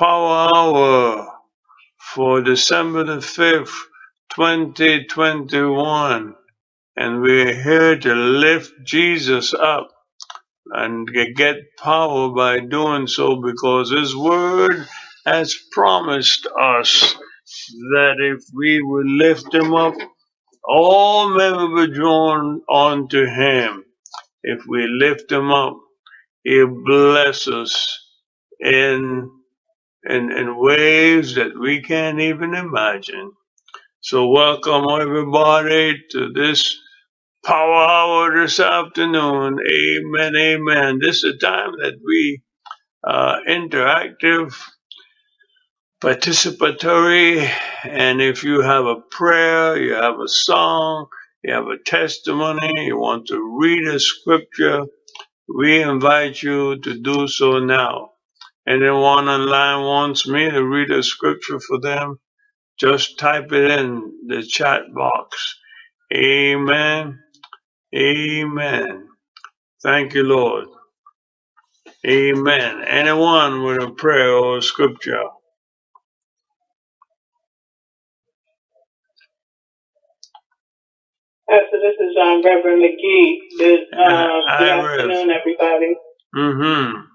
Power Hour for December the 5th, 2021. And we're here to lift Jesus up and get power by doing so because His Word has promised us that if we would lift Him up, all men will be drawn unto Him. If we lift Him up, He'll bless us in, in, in ways that we can't even imagine. So welcome everybody to this power hour this afternoon. Amen, amen. This is a time that we uh, interactive, participatory, and if you have a prayer, you have a song, you have a testimony, you want to read a scripture, we invite you to do so now. Anyone online wants me to read a scripture for them, just type it in the chat box. Amen. Amen. Thank you, Lord. Amen. Anyone with a prayer or a scripture? Pastor, this is um, Reverend McGee. Good, uh, good afternoon, everybody. Mm-hmm.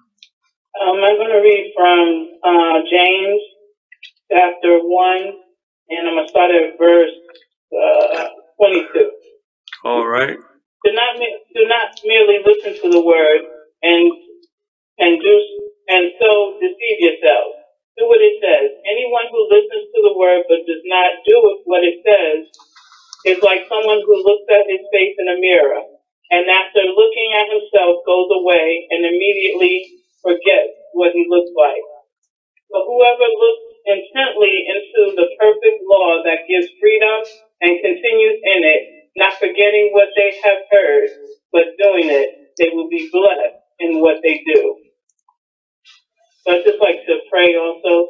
Um, I'm going to read from uh, James chapter 1, and I'm going to start at verse uh, 22. All right. Do not, do not merely listen to the word and and do and so deceive yourselves. Do what it says. Anyone who listens to the word but does not do what it says is like someone who looks at his face in a mirror and after looking at himself goes away and immediately forgets what he looks like. But whoever looks intently into the perfect law that gives freedom and continues in it, not forgetting what they have heard, but doing it, they will be blessed in what they do. So I'd just like to pray also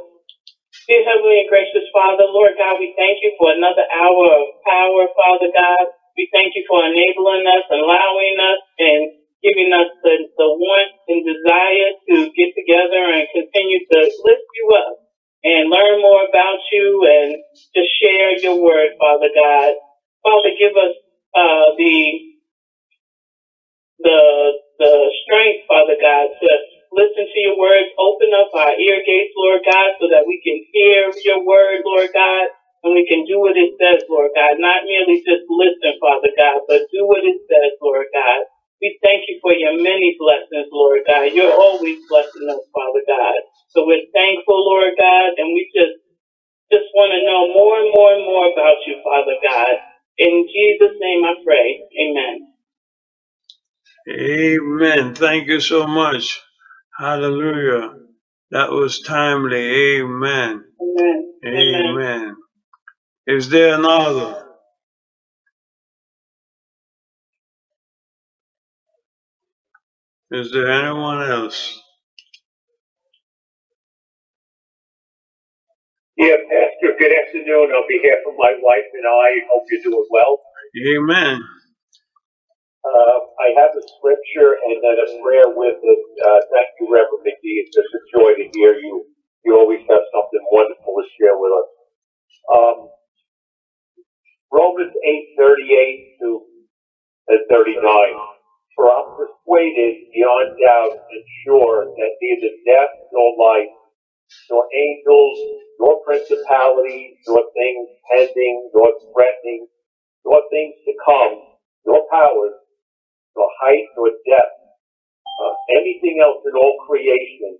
Dear Heavenly and Gracious Father, Lord God, we thank you for another hour of power, Father God. We thank you for enabling us, allowing us, and giving us the, the want and desire to get together and continue to lift you up and learn more about you and to share your word, Father God. Father, give us uh, the the the strength, Father God, to listen to your words, open up our ear gates, Lord God, so that we can hear your word, Lord God, and we can do what it says, Lord God. Not merely just listen, Father God, but do what it says, Lord God. We thank you for your many blessings, Lord God. You're always blessing us, Father God. So we're thankful, Lord God, and we just just want to know more and more and more about you, Father God. In Jesus' name I pray. Amen. Amen. Thank you so much. Hallelujah. That was timely. Amen. Amen. Amen. Amen. Is there another? Is there anyone else? Yeah, Pastor, good afternoon. On behalf of my wife and I, hope you're doing well. Amen. Uh, I have a scripture and then a prayer with it. Uh, thank you, Reverend McGee. It's just a joy to hear you. You always have something wonderful to share with us. Um, Romans 8:38 to 39. For I'm persuaded beyond doubt and sure that neither death nor life, nor angels, nor principalities, nor things pending, nor threatening, nor things to come, nor powers, nor height, nor depth, uh, anything else in all creation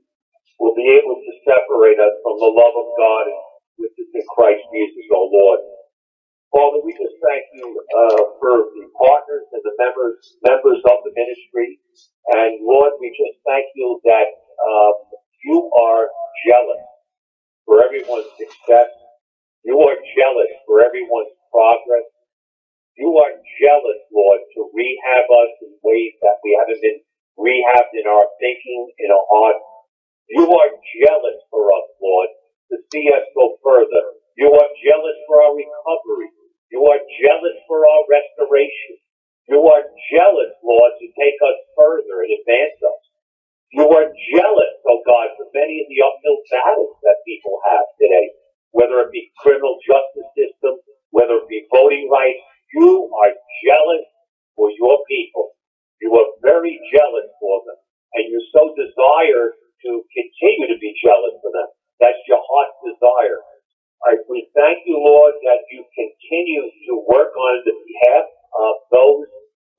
will be able to separate us from the love of God which is in Christ Jesus, our Lord. Father, we just thank you uh, for the partners and the members members of the ministry, and Lord, we just thank you that um, you are jealous for everyone's success. You are jealous for everyone's progress. You are jealous, Lord, to rehab us in ways that we haven't been rehabbed in our thinking, in our heart. You are jealous for us, Lord, to see us go further. You are jealous for our recovery. You are jealous for our restoration. You are jealous, Lord, to take us further and advance us. You are jealous, oh God, for many of the uphill battles that people have today. Whether it be criminal justice system, whether it be voting rights, you are jealous for your people. You are very jealous for them. And you so desire to continue to be jealous for them. That's your heart's desire. All right, we thank you, Lord, that you continue to work on the behalf of those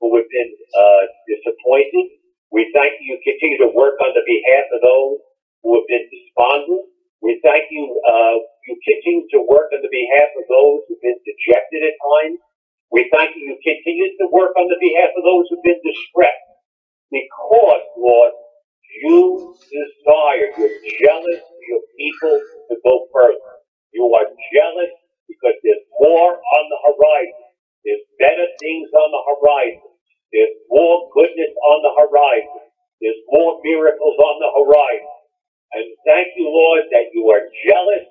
who have been uh, disappointed. We thank you, you continue to work on the behalf of those who have been despondent. We thank you, uh, you continue to work on the behalf of those who've been dejected at times. We thank you, you continue to work on the behalf of those who've been distressed. Because, Lord, you desire, you're jealous for your people to go further. You are jealous because there's more on the horizon. There's better things on the horizon. There's more goodness on the horizon. There's more miracles on the horizon. And thank you, Lord, that you are jealous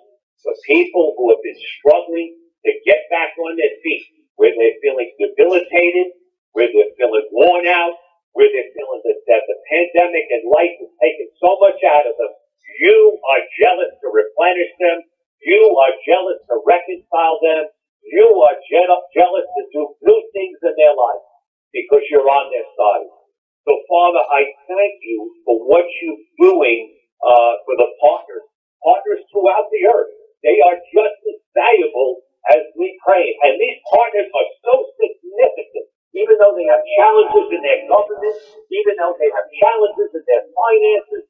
for people who have been struggling to get back on their feet, where they're feeling debilitated, where they're feeling worn out, where they're feeling that, that the pandemic and life has taken so much out of them. You are jealous to replenish them. You are jealous to reconcile them. You are je- jealous to do new things in their life because you're on their side. So, Father, I thank you for what you're doing uh, for the partners, partners throughout the earth. They are just as valuable as we pray. And these partners are so significant, even though they have challenges in their government, even though they have challenges in their finances,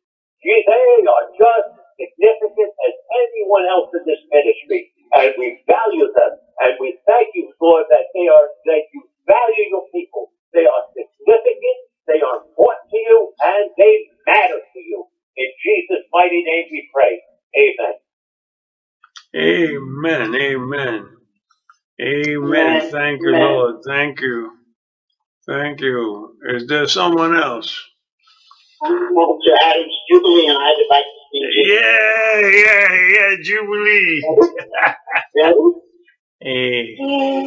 gee, they are just as significant as anyone else in this ministry. And we value them. And we thank you, Lord, that they are, that you value your people. They are significant, they are important to you, and they matter to you. In Jesus' mighty name we pray. Amen. Amen. Amen. Amen. Amen. Thank you, Amen. Lord. Thank you. Thank Is someone else? Mr. Adams Jubilee, and I'd like to speak to you. Yeah, yeah, yeah, Jubilee. Hey. Mm.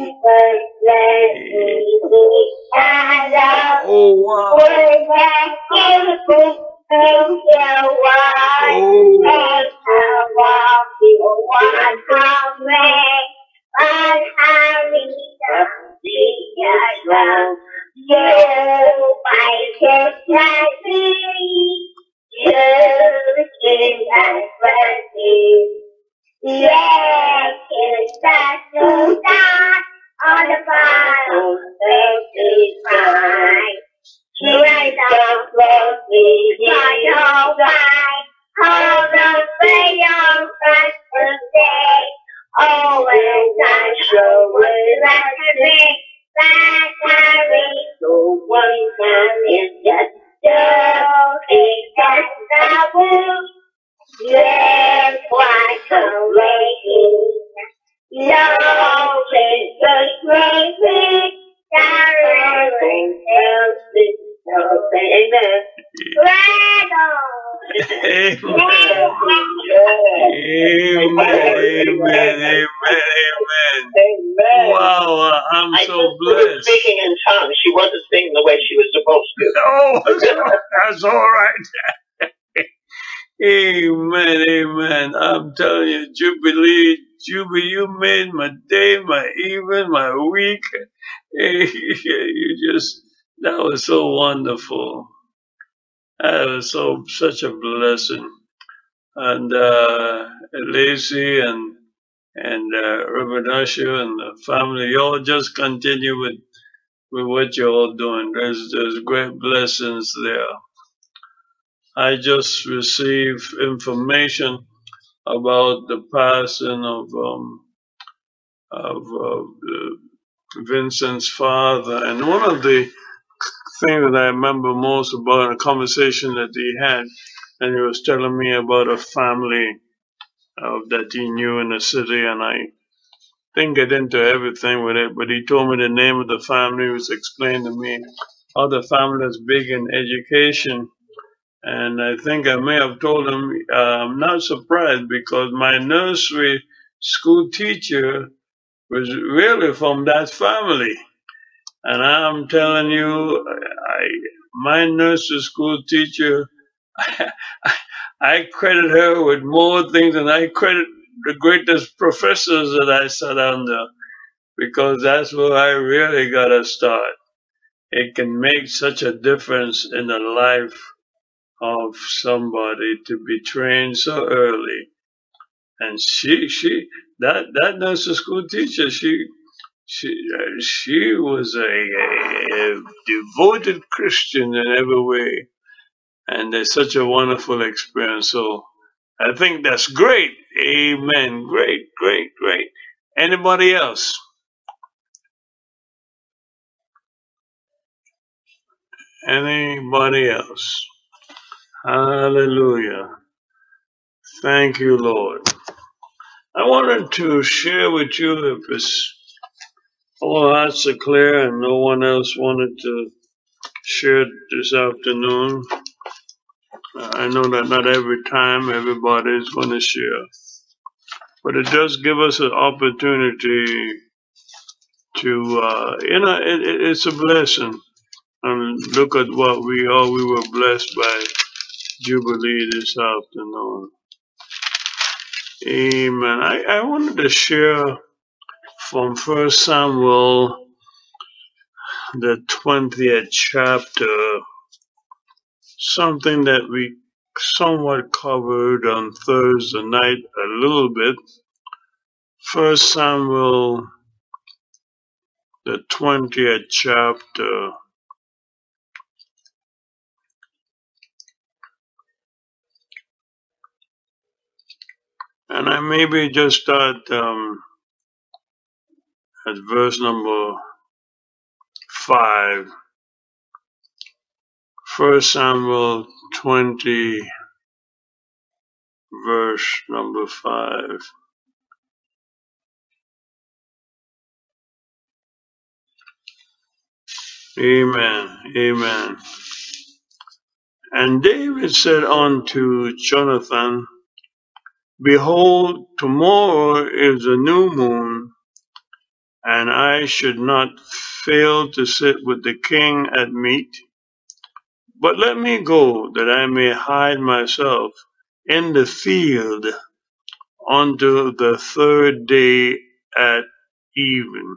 Amen. Amen. Amen. Amen. Wow, uh, I'm I so blessed. speaking in tongues. She wasn't singing the way she was supposed to. Oh, that's all right. Amen, amen. I'm telling you, Jubilee, Jubilee, you made my day, my evening, my week. You just, that was so wonderful. That was so, such a blessing. And, uh, and, and, uh, Usher and the family, y'all just continue with, with what you're all doing. There's, there's great blessings there. I just received information about the passing of um, of uh, Vincent's father, and one of the things that I remember most about a conversation that he had, and he was telling me about a family uh, that he knew in the city, and I didn't get into everything with it, but he told me the name of the family. He was explaining to me how the family is big in education And I think I may have told him, uh, I'm not surprised because my nursery school teacher was really from that family. And I'm telling you, I, my nursery school teacher, I credit her with more things than I credit the greatest professors that I sat under because that's where I really got to start. It can make such a difference in the life of somebody to be trained so early. And she, she, that, that nursery school teacher, she, she, she was a, a devoted Christian in every way. And it's such a wonderful experience. So I think that's great. Amen. Great, great, great. Anybody else? Anybody else? Hallelujah. Thank you, Lord. I wanted to share with you if it's all hearts are clear and no one else wanted to share this afternoon. I know that not every time everybody is going to share, but it does give us an opportunity to, uh, you know, it, it, it's a blessing. And look at what we all we were blessed by Jubilee this afternoon. Amen. I, I wanted to share from First Samuel, the 20th chapter, something that we somewhat covered on Thursday night a little bit. First Samuel, the 20th chapter. And I maybe just start um, at verse number 5. First Samuel 20, verse number 5. Amen. Amen. And David said unto Jonathan, Behold, tomorrow is a new moon, and I should not fail to sit with the king at meat. But let me go, that I may hide myself in the field unto the third day at even.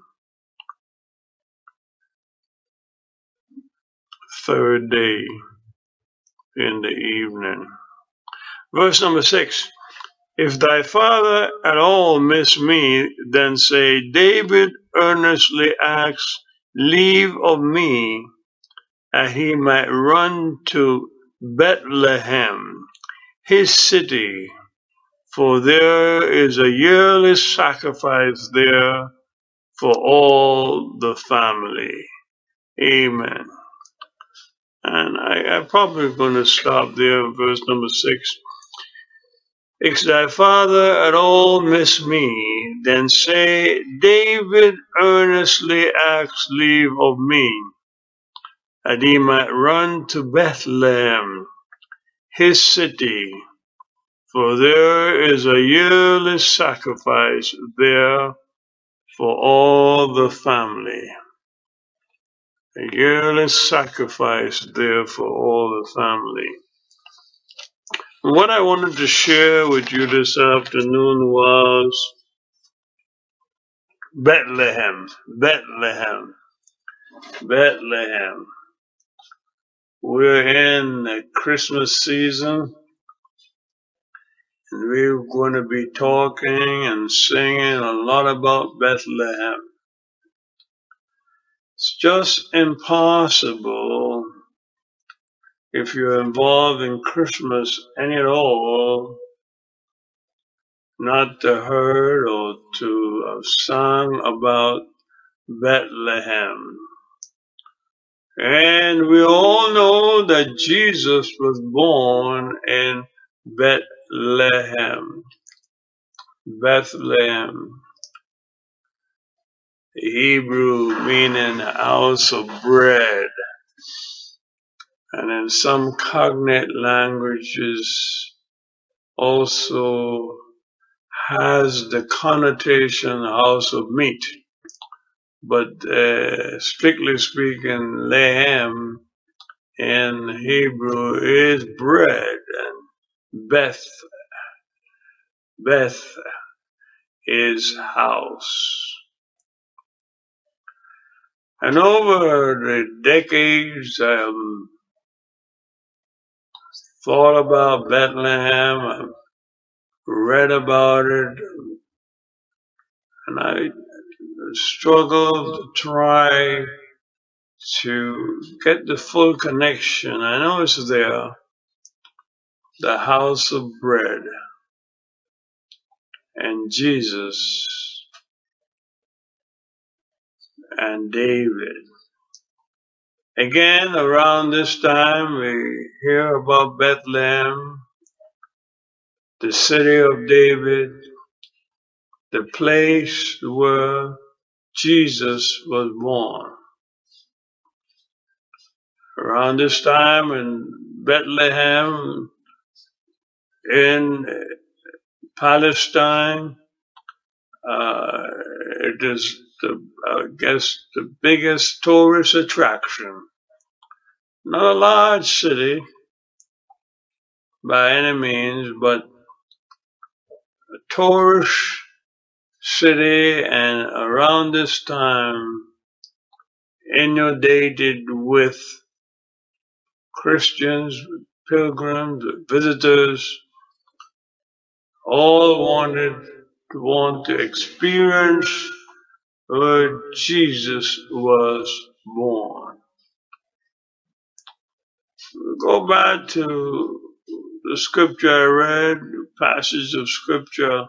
Third day in the evening. Verse number six. If thy father at all miss me, then say, David earnestly asks leave of me, that he might run to Bethlehem, his city, for there is a yearly sacrifice there for all the family. Amen. And I, I'm probably going to stop there, verse number six. If thy father at all miss me, then say, David earnestly asks leave of me, that he might run to Bethlehem, his city, for there is a yearly sacrifice there for all the family. A yearly sacrifice there for all the family. What I wanted to share with you this afternoon was Bethlehem, Bethlehem, Bethlehem. We're in the Christmas season and we're going to be talking and singing a lot about Bethlehem. It's just impossible if you're involved in Christmas any at all not to heard or to have sung about Bethlehem. And we all know that Jesus was born in Bethlehem. Bethlehem. Hebrew meaning house of bread. And in some cognate languages also has the connotation house of meat. But uh, strictly speaking, lehem in Hebrew is bread. And Beth, Beth is house. And over the decades, I um, thought about Bethlehem, I've read about it, and I struggled to try to get the full connection. I know it's there, the house of bread. And Jesus. And David. Again, around this time, we hear about Bethlehem, the city of David, the place where Jesus was born. Around this time in Bethlehem, in Palestine, uh, it is the, I guess, the biggest tourist attraction. Not a large city by any means, but a tourist city and around this time inundated with Christians, pilgrims, visitors, all wanted to want to experience where Jesus was born. Go back to the scripture I read, the passage of scripture,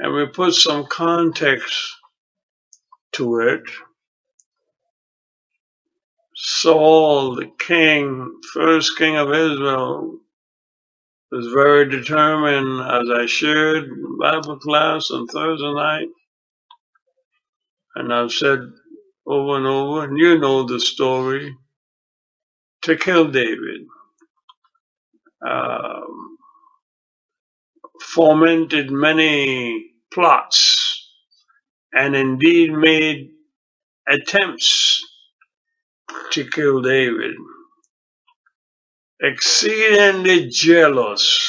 and we put some context to it. Saul, the king, first king of Israel, was very determined, as I shared in Bible class on Thursday night, and I've said over and over, and you know the story, to kill David. Um, fomented many plots and indeed made attempts to kill David. Exceedingly jealous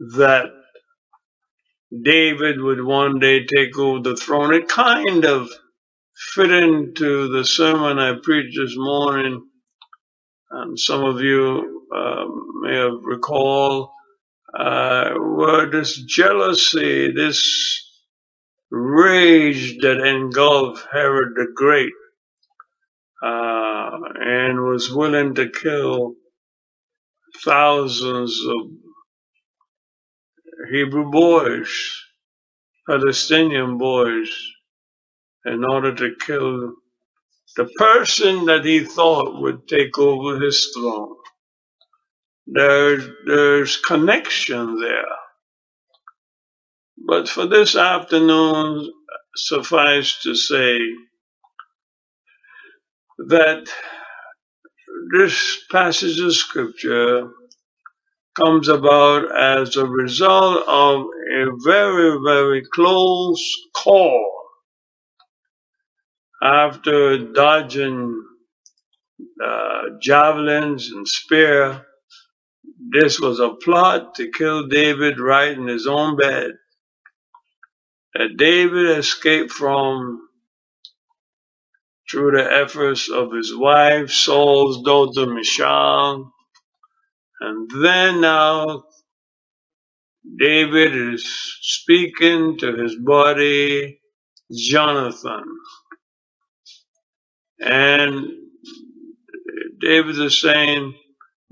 that David would one day take over the throne. It kind of fit into the sermon I preached this morning. And some of you um, may have recalled uh, where this jealousy, this rage that engulfed Herod the Great, uh, and was willing to kill thousands of Hebrew boys, Palestinian boys, in order to kill the person that he thought would take over his throne. There's, there's connection there. But for this afternoon, suffice to say that this passage of scripture comes about as a result of a very, very close call after dodging uh, javelins and spear. This was a plot to kill David right in his own bed. That David escaped from through the efforts of his wife, Saul's daughter Michal. And then now David is speaking to his buddy Jonathan. And David is saying,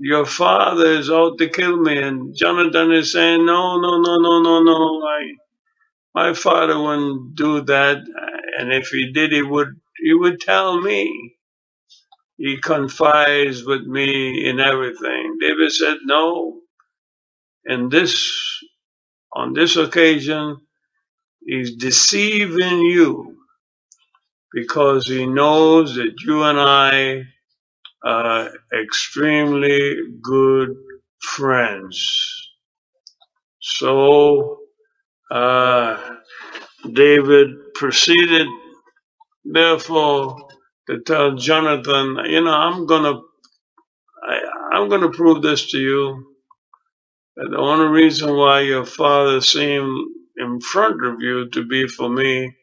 Your father is out to kill me. And Jonathan is saying, No, no, no, no, no, no. I, my father wouldn't do that. And if he did, he would, he would tell me. He confides with me in everything. David said, No. And this, on this occasion, he's deceiving you because he knows that you and I are extremely good friends. So, uh, David proceeded, therefore, to tell Jonathan, you know, I'm gonna, I, I'm to prove this to you. That the only reason why your father seemed in front of you to be for me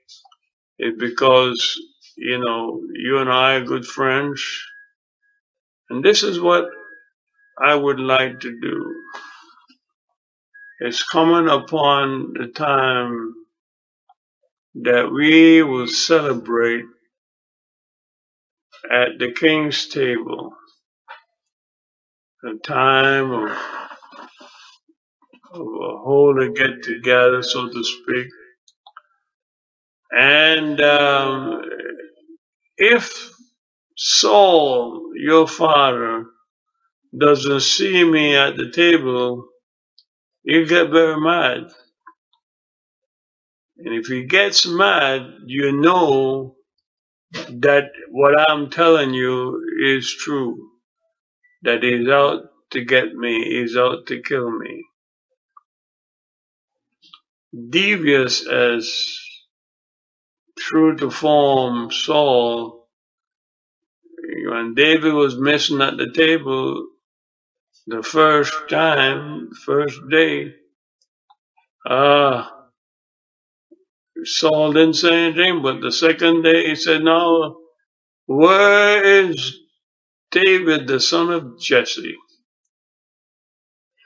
is because, you know, you and I are good friends. And this is what I would like to do. It's coming upon the time that we will celebrate at the king's table, a time of, of a holy get together, so to speak. And um, if Saul, your father, doesn't see me at the table, you get very mad. And if he gets mad, you know that what I'm telling you is true. That he's out to get me, he's out to kill me. Devious as true to form Saul, when David was missing at the table the first time, first day, uh, Saul didn't say anything, but the second day he said, now, where is David, the son of Jesse?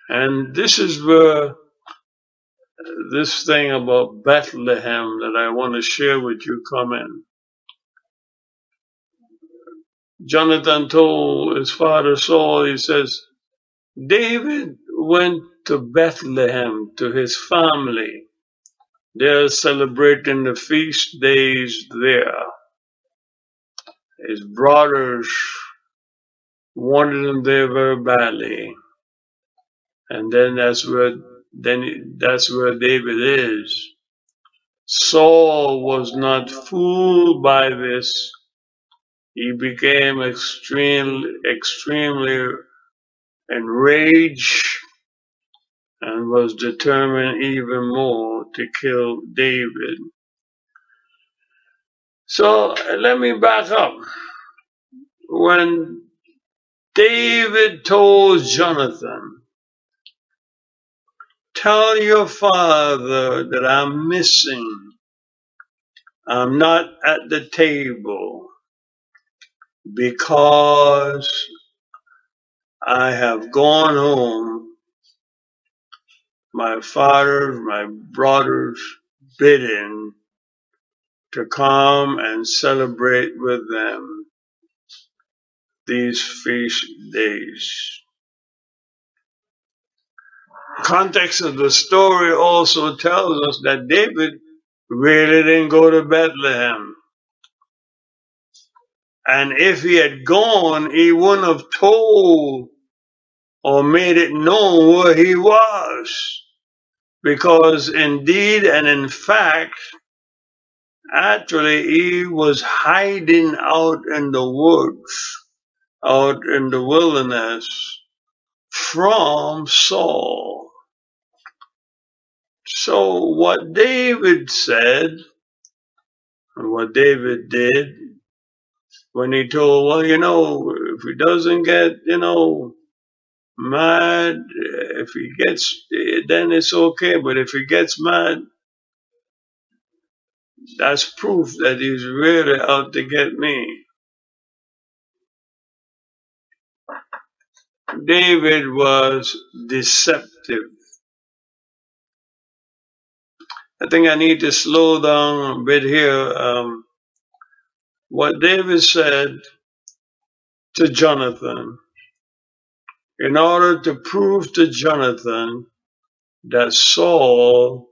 And this is where this thing about Bethlehem that I want to share with you come in. Jonathan told his father Saul, he says, David went to Bethlehem to his family. They're celebrating the feast days there. His brothers wanted him there very badly. And then that's where, then that's where David is. Saul was not fooled by this. He became extremely, extremely enraged and was determined even more to kill David. So let me back up. When David told Jonathan, tell your father that I'm missing. I'm not at the table because I have gone home. My father's, my brother's bidding to come and celebrate with them these feast days. Context of the story also tells us that David really didn't go to Bethlehem. And if he had gone, he wouldn't have told or made it known where he was. Because indeed and in fact, actually he was hiding out in the woods, out in the wilderness from Saul. So what David said, and what David did, when he told, well, you know, if he doesn't get, you know, mad, if he gets, then it's okay. But if he gets mad, that's proof that he's really out to get me. David was deceptive. I think I need to slow down a bit here. Um, what David said to Jonathan, in order to prove to Jonathan that Saul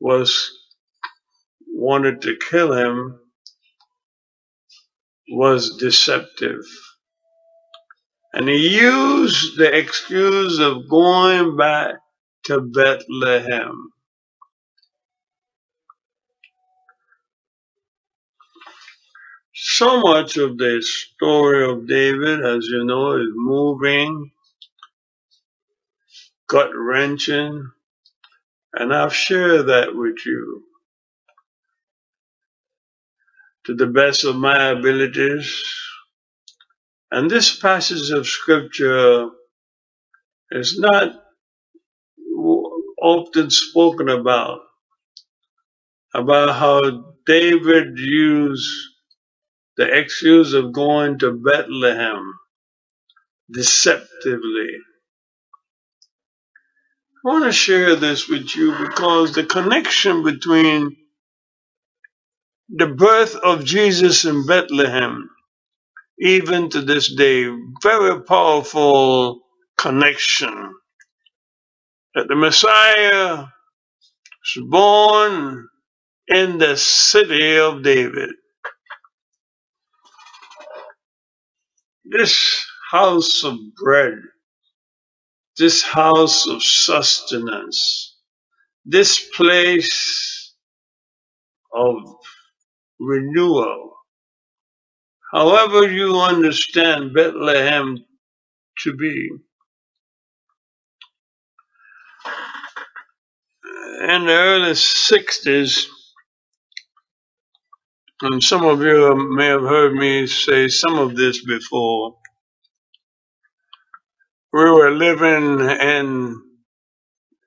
was wanted to kill him, was deceptive. And he used the excuse of going back to Bethlehem. So much of the story of David, as you know, is moving, gut wrenching, and I've shared that with you to the best of my abilities. And this passage of scripture is not often spoken about, about how David used the excuse of going to Bethlehem deceptively. I want to share this with you because the connection between the birth of Jesus in Bethlehem, even to this day, very powerful connection that the Messiah was born in the city of David. This house of bread, this house of sustenance, this place of renewal. However you understand Bethlehem to be. In the early 60s, and some of you may have heard me say some of this before, we were living in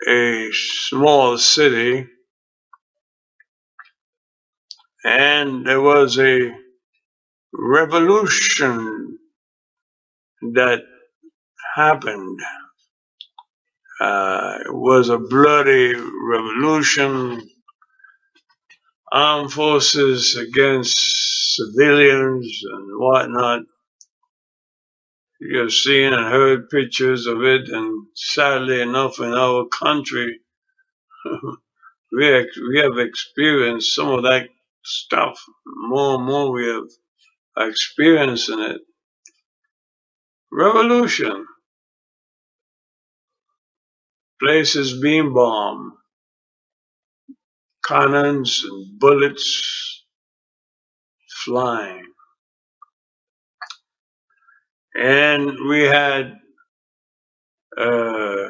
a small city and there was a revolution that happened. Uh, it was a bloody revolution, armed forces against civilians and whatnot. You've seen and heard pictures of it, and sadly enough, in our country, we, we have experienced some of that stuff. More and more we have experiencing it. Revolution. Places being bombed. Cannons and bullets flying. And we had uh,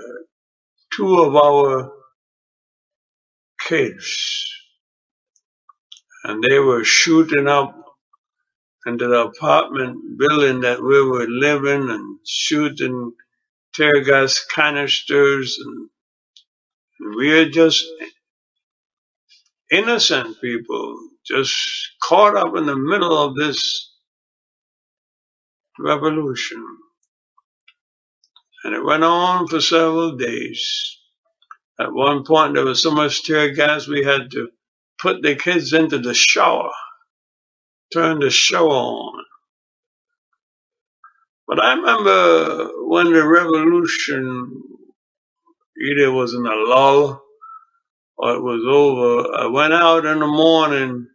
two of our kids, and they were shooting up into the apartment building that we were living and shooting tear gas canisters, and, we are just innocent people, just caught up in the middle of this revolution. And it went on for several days. At one point, there was so much tear gas, we had to put the kids into the shower, turn the shower on. But I remember when the revolution either was in a lull it was over, I went out in the morning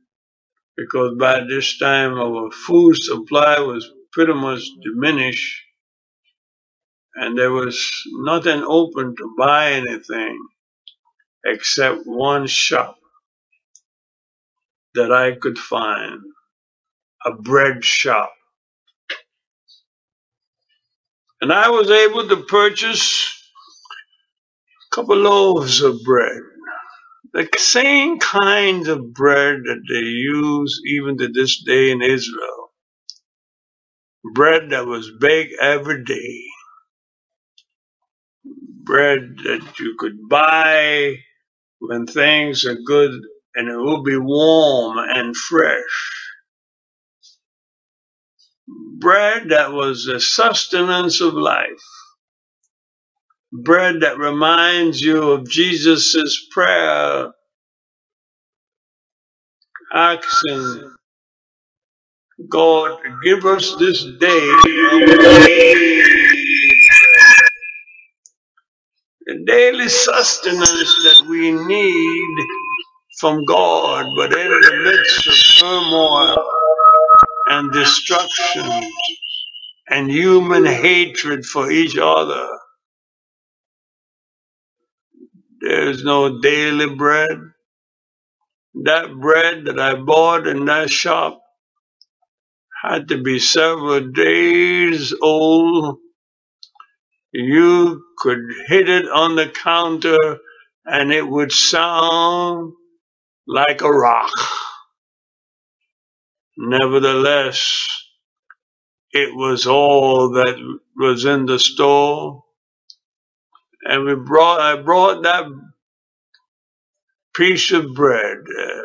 because by this time our food supply was pretty much diminished and there was nothing open to buy anything except one shop that I could find, a bread shop. And I was able to purchase a couple loaves of bread. The same kind of bread that they use even to this day in Israel. Bread that was baked every day. Bread that you could buy when things are good and it will be warm and fresh. Bread that was the sustenance of life. Bread that reminds you of Jesus' prayer. Asking God give us this day the daily sustenance that we need from God, but in the midst of turmoil and destruction and human hatred for each other, there's no daily bread. That bread that I bought in that shop had to be several days old. You could hit it on the counter and it would sound like a rock. Nevertheless, It was all that was in the store. And we brought, I brought that piece of bread. Uh,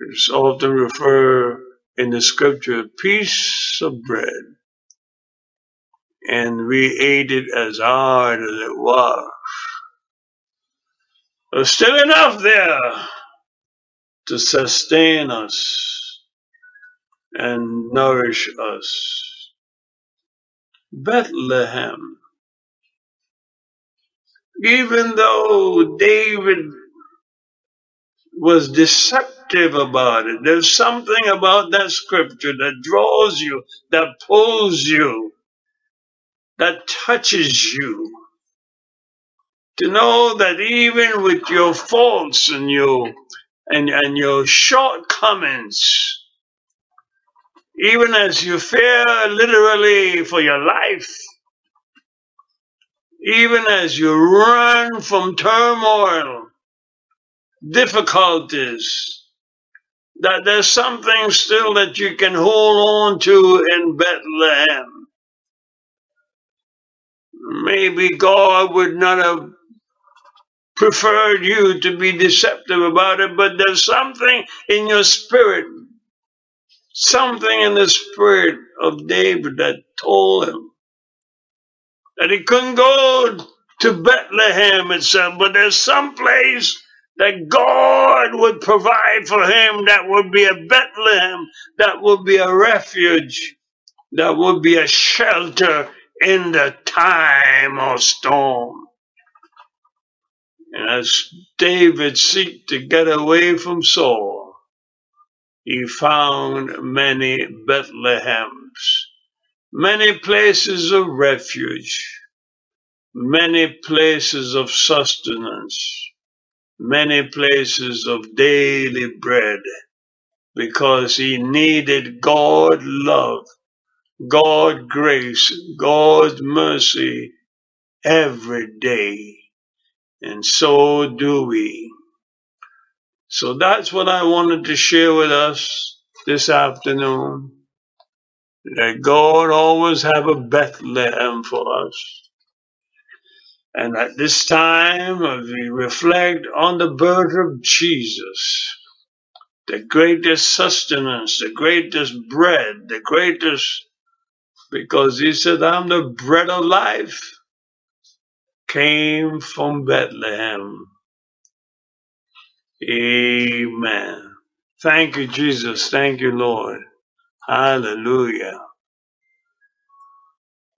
it's often referred in the scripture, piece of bread. And we ate it as hard as it was. There's still enough there to sustain us and nourish us. Bethlehem. Even though David was deceptive about it, there's something about that scripture that draws you, that pulls you, that touches you. To know that even with your faults and your and, and your shortcomings, even as you fear literally for your life, even as you run from turmoil, difficulties, that there's something still that you can hold on to in Bethlehem. Maybe God would not have preferred you to be deceptive about it, but there's something in your spirit, something in the spirit of David that told him that he couldn't go to Bethlehem and itself, but there's some place that God would provide for him that would be a Bethlehem, that would be a refuge, that would be a shelter in the time of storm. And as David seeked to get away from Saul, he found many Bethlehems, many places of refuge, many places of sustenance, many places of daily bread, because he needed God love, God grace, God mercy every day. And so do we. So that's what I wanted to share with us this afternoon. That God always have a Bethlehem for us. And at this time, we reflect on the birth of Jesus, the greatest sustenance, the greatest bread, the greatest, because he said, I'm the bread of life, came from Bethlehem. Amen. Thank you, Jesus. Thank you, Lord. Hallelujah.